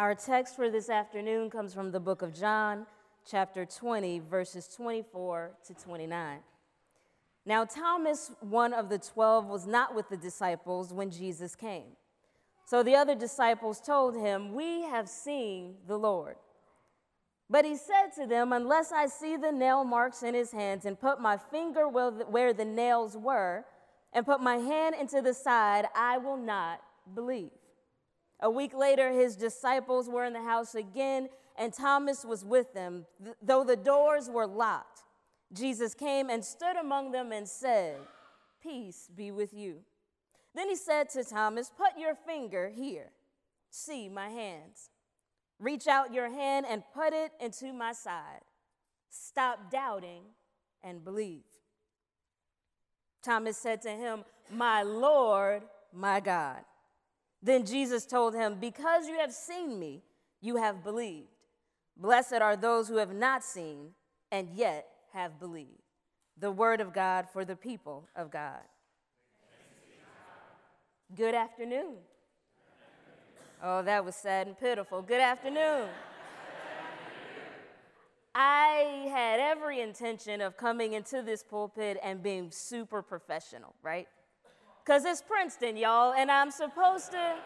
Our text for this afternoon comes from the book of John, chapter 20, verses 24 to 29. Now, Thomas, one of the twelve, was not with the disciples when Jesus came. So the other disciples told him, We have seen the Lord. But he said to them, Unless I see the nail marks in his hands and put my finger where the nails were and put my hand into the side, I will not believe. A week later, his disciples were in the house again, and Thomas was with them, though the doors were locked. Jesus came and stood among them and said, Peace be with you. Then he said to Thomas, Put your finger here. See my hands. Reach out your hand and put it into my side. Stop doubting and believe. Thomas said to him, My Lord, my God. Then Jesus told him, Because you have seen me, you have believed. Blessed are those who have not seen and yet have believed. The word of God for the people of God. Good afternoon. Oh, that was sad and pitiful. Good afternoon. I had every intention of coming into this pulpit and being super professional, right? Because it's Princeton, y'all, and I'm supposed to,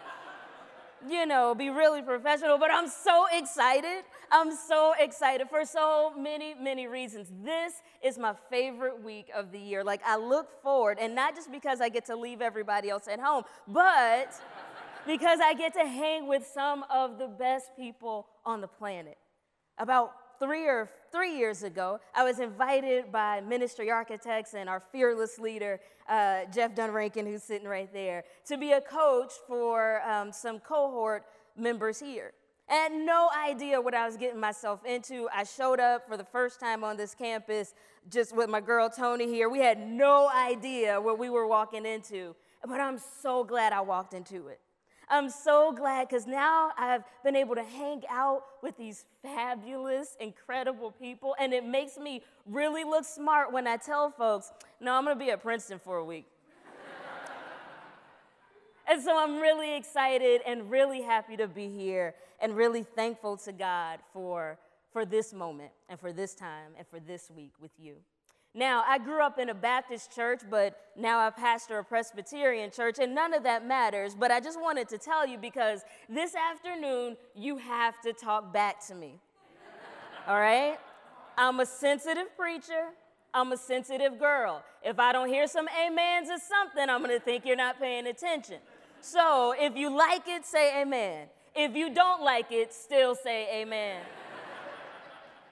you know, be really professional, but I'm so excited. I'm so excited for so many, many reasons. This is my favorite week of the year. Like, I look forward, and not just because I get to leave everybody else at home, but because I get to hang with some of the best people on the planet. About three or three years ago, I was invited by Ministry Architects and our fearless leader, uh, Jeff Dunn-Rankin, who's sitting right there, to be a coach for um, some cohort members here. I had no idea what I was getting myself into. I showed up for the first time on this campus just with my girl Tony here. We had no idea what we were walking into, but I'm so glad I walked into it. I'm so glad because now I've been able to hang out with these fabulous, incredible people, and it makes me really look smart when I tell folks, no, I'm gonna be at Princeton for a week. and so I'm really excited and really happy to be here and really thankful to God for, for this moment and for this time and for this week with you. Now, I grew up in a Baptist church, but now I pastor a Presbyterian church, and none of that matters. But I just wanted to tell you because this afternoon, you have to talk back to me. All right? I'm a sensitive preacher. I'm a sensitive girl. If I don't hear some amens or something, I'm gonna think you're not paying attention. So if you like it, say amen. If you don't like it, still say amen.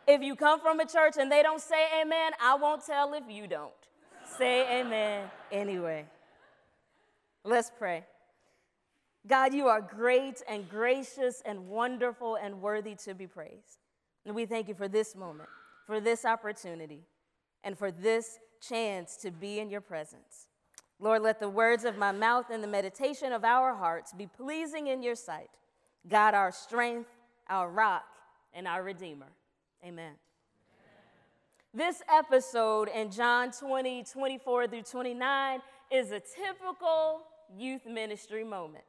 If you come from a church and they don't say amen, I won't tell if you don't. Say amen anyway. Let's pray. God, you are great and gracious and wonderful and worthy to be praised. And we thank you for this moment, for this opportunity, and for this chance to be in your presence. Lord, let the words of my mouth and the meditation of our hearts be pleasing in your sight. God, our strength, our rock, and our redeemer. Amen. This episode in John 20, 24 through 29 is a typical youth ministry moment.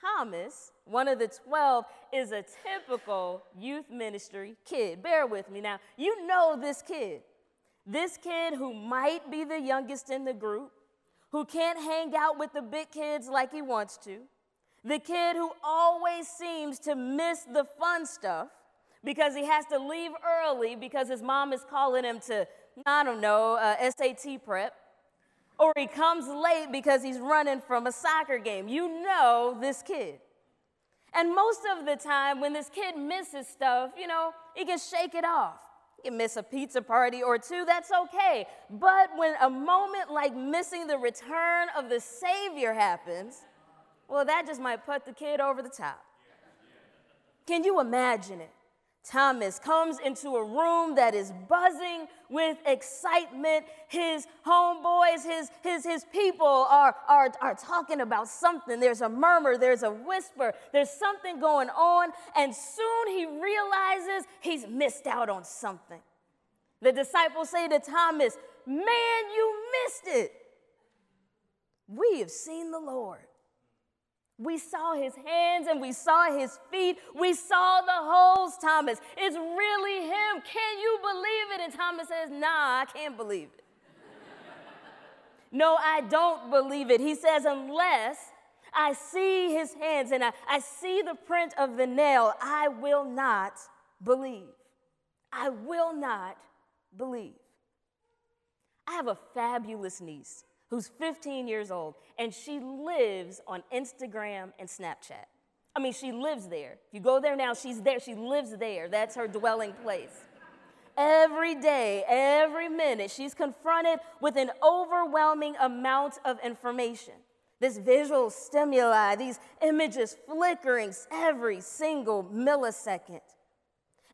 Thomas, one of the 12, is a typical youth ministry kid. Bear with me now. You know this kid. This kid who might be the youngest in the group, who can't hang out with the big kids like he wants to, the kid who always seems to miss the fun stuff, because he has to leave early because his mom is calling him to, I don't know, uh, SAT prep. Or he comes late because he's running from a soccer game. You know this kid. And most of the time, when this kid misses stuff, you know, he can shake it off. He can miss a pizza party or two, that's okay. But when a moment like missing the return of the Savior happens, well, that just might put the kid over the top. Can you imagine it? Thomas comes into a room that is buzzing with excitement. His homeboys, his, his, his people are, are, are talking about something. There's a murmur, there's a whisper, there's something going on, and soon he realizes he's missed out on something. The disciples say to Thomas, Man, you missed it. We have seen the Lord. We saw his hands and we saw his feet. We saw the holes, Thomas. It's really him. Can you believe it? And Thomas says, Nah, I can't believe it. no, I don't believe it. He says, Unless I see his hands and I, I see the print of the nail, I will not believe. I will not believe. I have a fabulous niece who's 15 years old, and she lives on Instagram and Snapchat. I mean, she lives there. If you go there now, she's there. She lives there. That's her dwelling place. Every day, every minute, she's confronted with an overwhelming amount of information. This visual stimuli, these images flickering every single millisecond.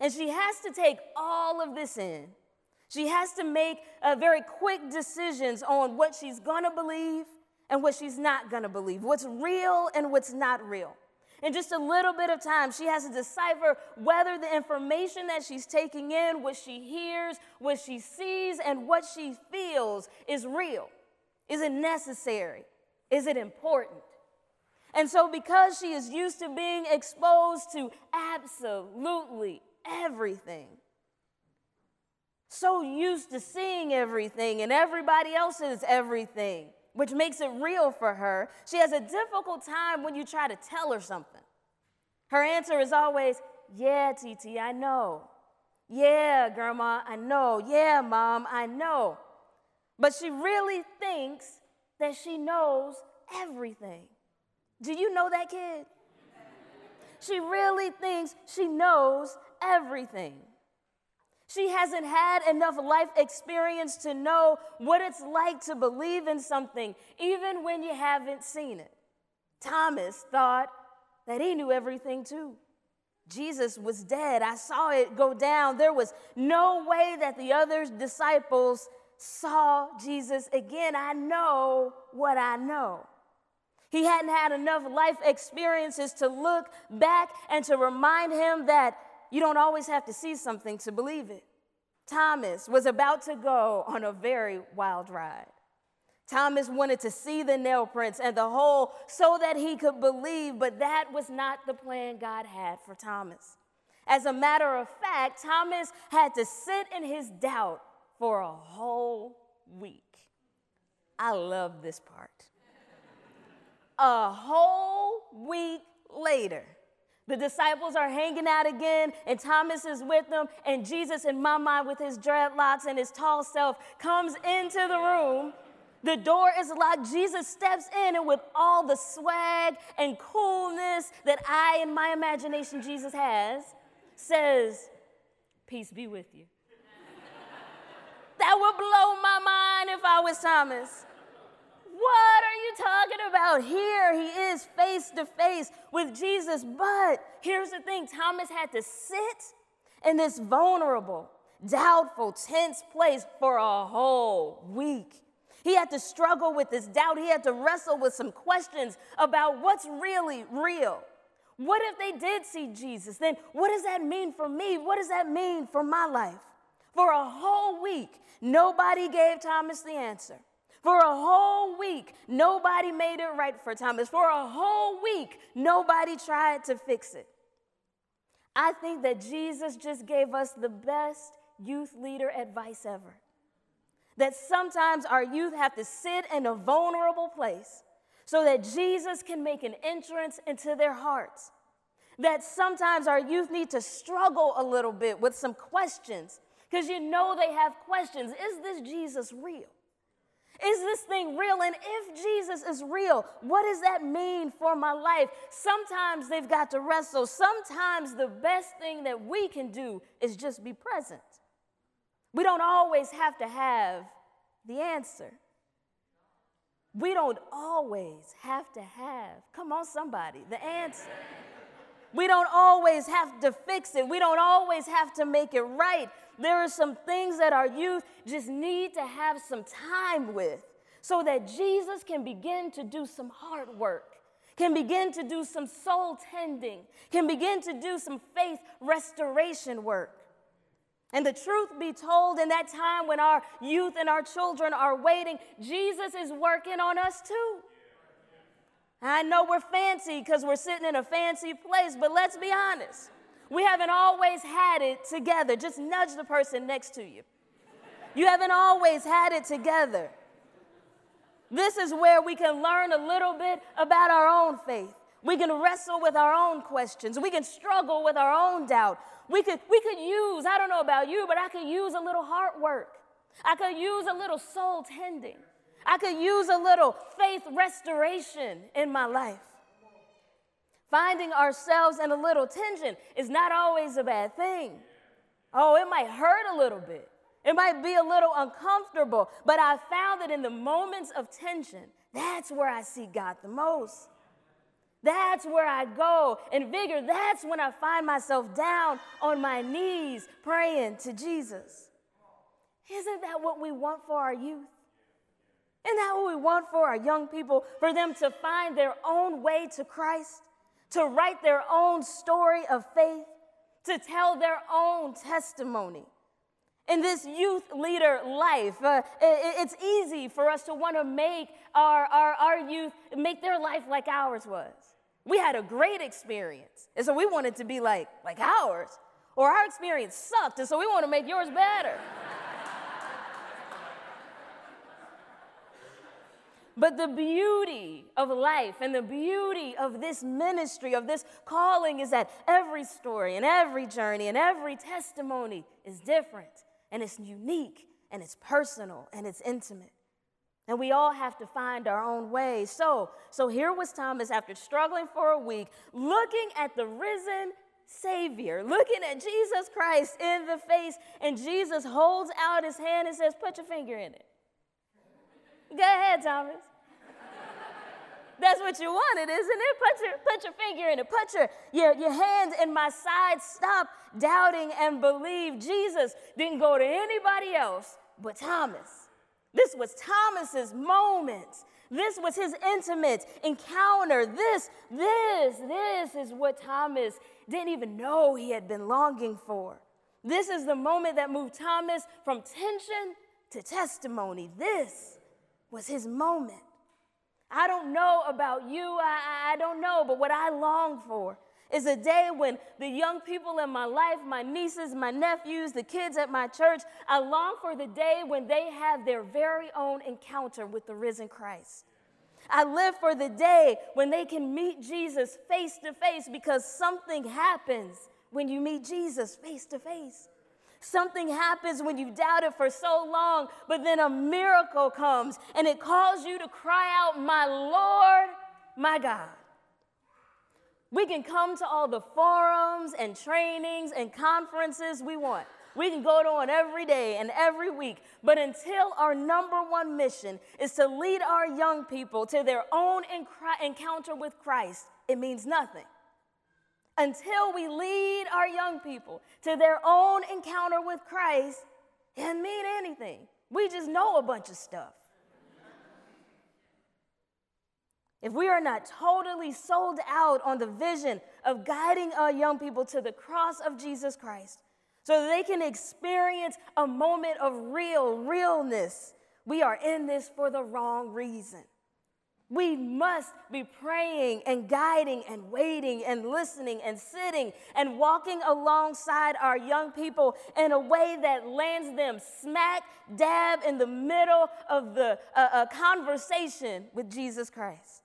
And she has to take all of this in she has to make uh, very quick decisions on what she's gonna believe and what she's not gonna believe, what's real and what's not real. In just a little bit of time, she has to decipher whether the information that she's taking in, what she hears, what she sees, and what she feels is real. Is it necessary? Is it important? And so, because she is used to being exposed to absolutely everything, so used to seeing everything and everybody else's everything, which makes it real for her. She has a difficult time when you try to tell her something. Her answer is always, Yeah, TT, I know. Yeah, Grandma, I know. Yeah, Mom, I know. But she really thinks that she knows everything. Do you know that kid? She really thinks she knows everything. She hasn't had enough life experience to know what it's like to believe in something, even when you haven't seen it. Thomas thought that he knew everything too. Jesus was dead. I saw it go down. There was no way that the other disciples saw Jesus again. I know what I know. He hadn't had enough life experiences to look back and to remind him that you don't always have to see something to believe it. Thomas was about to go on a very wild ride. Thomas wanted to see the nail prints and the hole so that he could believe, but that was not the plan God had for Thomas. As a matter of fact, Thomas had to sit in his doubt for a whole week. I love this part. a whole week later, the disciples are hanging out again, and Thomas is with them, and Jesus, in my mind, with his dreadlocks and his tall self, comes into the room. The door is locked. Jesus steps in, and with all the swag and coolness that I, in my imagination, Jesus has, says, Peace be with you. that would blow my mind if I was Thomas. What are you talking about? Here he is face to face with Jesus. But here's the thing Thomas had to sit in this vulnerable, doubtful, tense place for a whole week. He had to struggle with this doubt. He had to wrestle with some questions about what's really real. What if they did see Jesus? Then what does that mean for me? What does that mean for my life? For a whole week, nobody gave Thomas the answer. For a whole week, nobody made it right for Thomas. For a whole week, nobody tried to fix it. I think that Jesus just gave us the best youth leader advice ever. That sometimes our youth have to sit in a vulnerable place so that Jesus can make an entrance into their hearts. That sometimes our youth need to struggle a little bit with some questions because you know they have questions. Is this Jesus real? Is this thing real? And if Jesus is real, what does that mean for my life? Sometimes they've got to wrestle. Sometimes the best thing that we can do is just be present. We don't always have to have the answer. We don't always have to have, come on, somebody, the answer. We don't always have to fix it. We don't always have to make it right. There are some things that our youth just need to have some time with so that Jesus can begin to do some hard work, can begin to do some soul tending, can begin to do some faith restoration work. And the truth be told, in that time when our youth and our children are waiting, Jesus is working on us too. I know we're fancy because we're sitting in a fancy place, but let's be honest. We haven't always had it together. Just nudge the person next to you. You haven't always had it together. This is where we can learn a little bit about our own faith. We can wrestle with our own questions. We can struggle with our own doubt. We could, we could use, I don't know about you, but I could use a little heart work. I could use a little soul tending. I could use a little faith restoration in my life. Finding ourselves in a little tension is not always a bad thing. Oh, it might hurt a little bit. It might be a little uncomfortable, but I found that in the moments of tension, that's where I see God the most. That's where I go and vigor. That's when I find myself down on my knees praying to Jesus. Isn't that what we want for our youth? Isn't that what we want for our young people? For them to find their own way to Christ, to write their own story of faith, to tell their own testimony. In this youth leader life, uh, it, it's easy for us to want to make our, our, our youth, make their life like ours was. We had a great experience, and so we wanted to be like, like ours. Or our experience sucked, and so we want to make yours better. But the beauty of life and the beauty of this ministry, of this calling, is that every story and every journey and every testimony is different and it's unique and it's personal and it's intimate. And we all have to find our own way. So, so here was Thomas after struggling for a week, looking at the risen Savior, looking at Jesus Christ in the face, and Jesus holds out his hand and says, Put your finger in it. Go ahead, Thomas. That's what you wanted, isn't it? Put your, put your finger in it. Put your, your, your hand in my side. Stop doubting and believe. Jesus didn't go to anybody else but Thomas. This was Thomas's moment. This was his intimate encounter. This, this, this is what Thomas didn't even know he had been longing for. This is the moment that moved Thomas from tension to testimony. This was his moment. I don't know about you, I, I don't know, but what I long for is a day when the young people in my life, my nieces, my nephews, the kids at my church, I long for the day when they have their very own encounter with the risen Christ. I live for the day when they can meet Jesus face to face because something happens when you meet Jesus face to face. Something happens when you doubt it for so long, but then a miracle comes and it calls you to cry out, My Lord, my God. We can come to all the forums and trainings and conferences we want. We can go to one every day and every week. But until our number one mission is to lead our young people to their own encounter with Christ, it means nothing until we lead our young people to their own encounter with Christ, doesn't mean anything. We just know a bunch of stuff. If we are not totally sold out on the vision of guiding our young people to the cross of Jesus Christ so that they can experience a moment of real realness, we are in this for the wrong reason. We must be praying and guiding and waiting and listening and sitting and walking alongside our young people in a way that lands them smack dab in the middle of the uh, uh, conversation with Jesus Christ.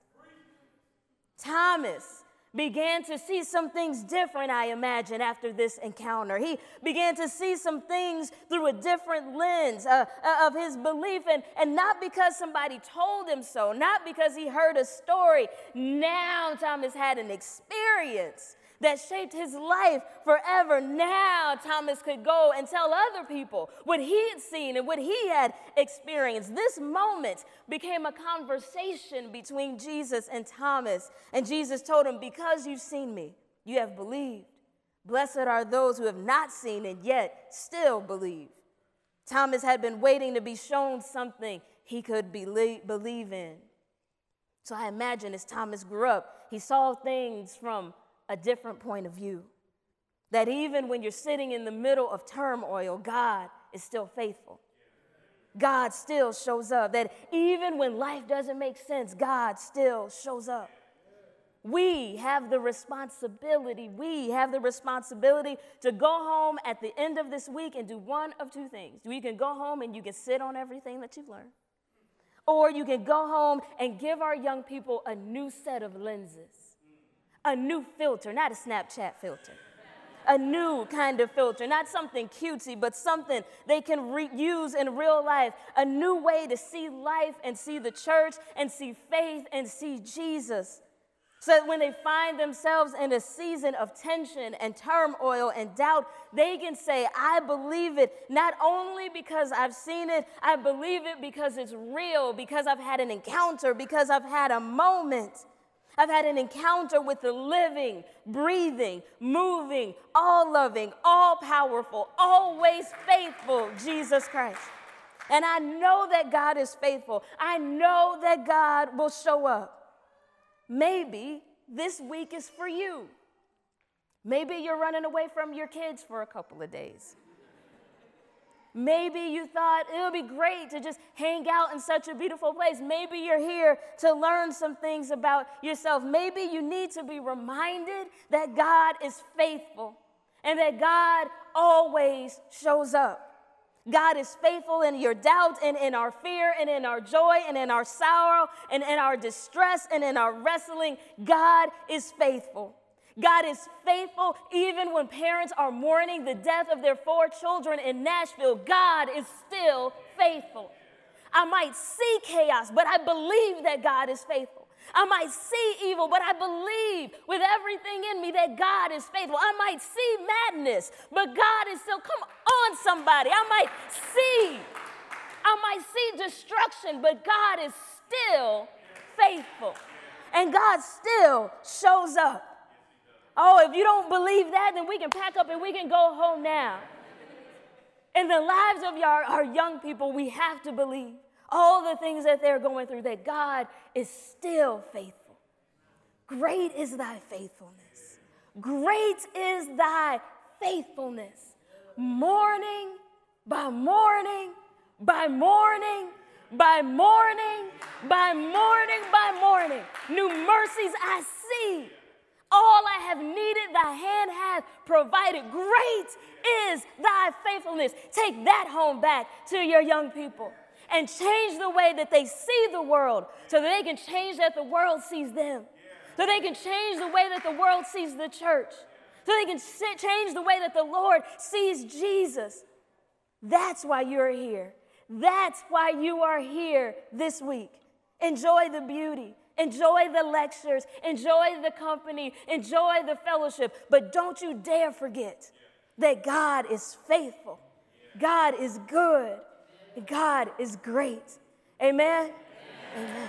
Thomas began to see some things different, I imagine, after this encounter. He began to see some things through a different lens uh, uh, of his belief, and, and not because somebody told him so, not because he heard a story. Now, Thomas had an experience that shaped his life forever. Now, Thomas could go and tell other people what he had seen and what he had experienced. This moment became a conversation between Jesus and Thomas. And Jesus told him, Because you've seen me, you have believed. Blessed are those who have not seen and yet still believe. Thomas had been waiting to be shown something he could believe in. So I imagine as Thomas grew up, he saw things from a different point of view. That even when you're sitting in the middle of turmoil, God is still faithful. God still shows up. That even when life doesn't make sense, God still shows up. we have the responsibility, we have the responsibility to go home at the end of this week and do one of two things. You can go home and you can sit on everything that you've learned, or you can go home and give our young people a new set of lenses, a new filter, not a Snapchat filter a new kind of filter, not something cutesy, but something they can use in real life, a new way to see life and see the church and see faith and see Jesus. So that when they find themselves in a season of tension and turmoil and doubt, they can say, I believe it, not only because I've seen it, I believe it because it's real, because I've had an encounter, because I've had a moment. I've had an encounter with the living, breathing, moving, all loving, all powerful, always faithful Jesus Christ. And I know that God is faithful. I know that God will show up. Maybe this week is for you. Maybe you're running away from your kids for a couple of days. Maybe you thought it would be great to just hang out in such a beautiful place. Maybe you're here to learn some things about yourself. Maybe you need to be reminded that God is faithful and that God always shows up. God is faithful in your doubt and in our fear and in our joy and in our sorrow and in our distress and in our wrestling. God is faithful. God is faithful even when parents are mourning the death of their four children in Nashville. God is still faithful. I might see chaos, but I believe that God is faithful. I might see evil, but I believe with everything in me that God is faithful. I might see madness, but God is still, come on, somebody. I might see, I might see destruction, but God is still faithful. And God still shows up. Oh, if you don't believe that, then we can pack up and we can go home now. In the lives of our, our young people, we have to believe all the things that they're going through, that God is still faithful. Great is thy faithfulness. Great is thy faithfulness. Morning by morning by morning by morning by morning by morning, new mercies I see. All I have needed, thy hand hath provided. Great is thy faithfulness. Take that home back to your young people and change the way that they see the world so that they can change that the world sees them. So they can change the way that the world sees the church. So they can change the way that the Lord sees Jesus. That's why you're here. That's why you are here this week. Enjoy the beauty. Enjoy the lectures, enjoy the company, enjoy the fellowship, but don't you dare forget that God is faithful, God is good, God is great. Amen. Amen. Amen.